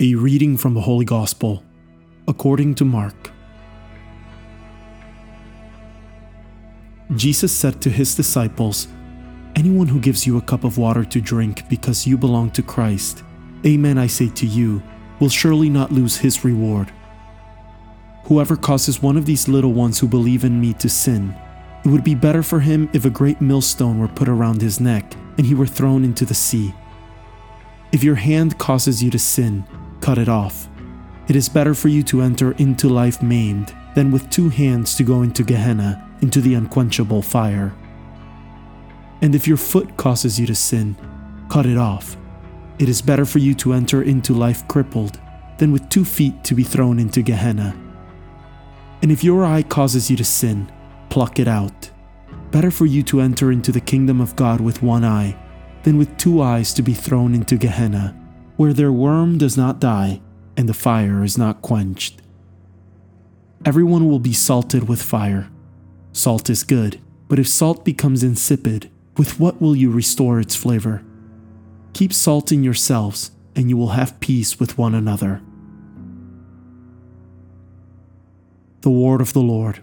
A reading from the Holy Gospel according to Mark. Jesus said to his disciples, Anyone who gives you a cup of water to drink because you belong to Christ, Amen I say to you, will surely not lose his reward. Whoever causes one of these little ones who believe in me to sin, it would be better for him if a great millstone were put around his neck and he were thrown into the sea. If your hand causes you to sin, cut it off. It is better for you to enter into life maimed than with two hands to go into Gehenna, into the unquenchable fire. And if your foot causes you to sin, cut it off. It is better for you to enter into life crippled than with two feet to be thrown into Gehenna. And if your eye causes you to sin, pluck it out. Better for you to enter into the kingdom of God with one eye than with two eyes to be thrown into Gehenna where their worm does not die and the fire is not quenched. Everyone will be salted with fire. Salt is good, but if salt becomes insipid, with what will you restore its flavor? Keep salt in yourselves, and you will have peace with one another. The Word of the Lord.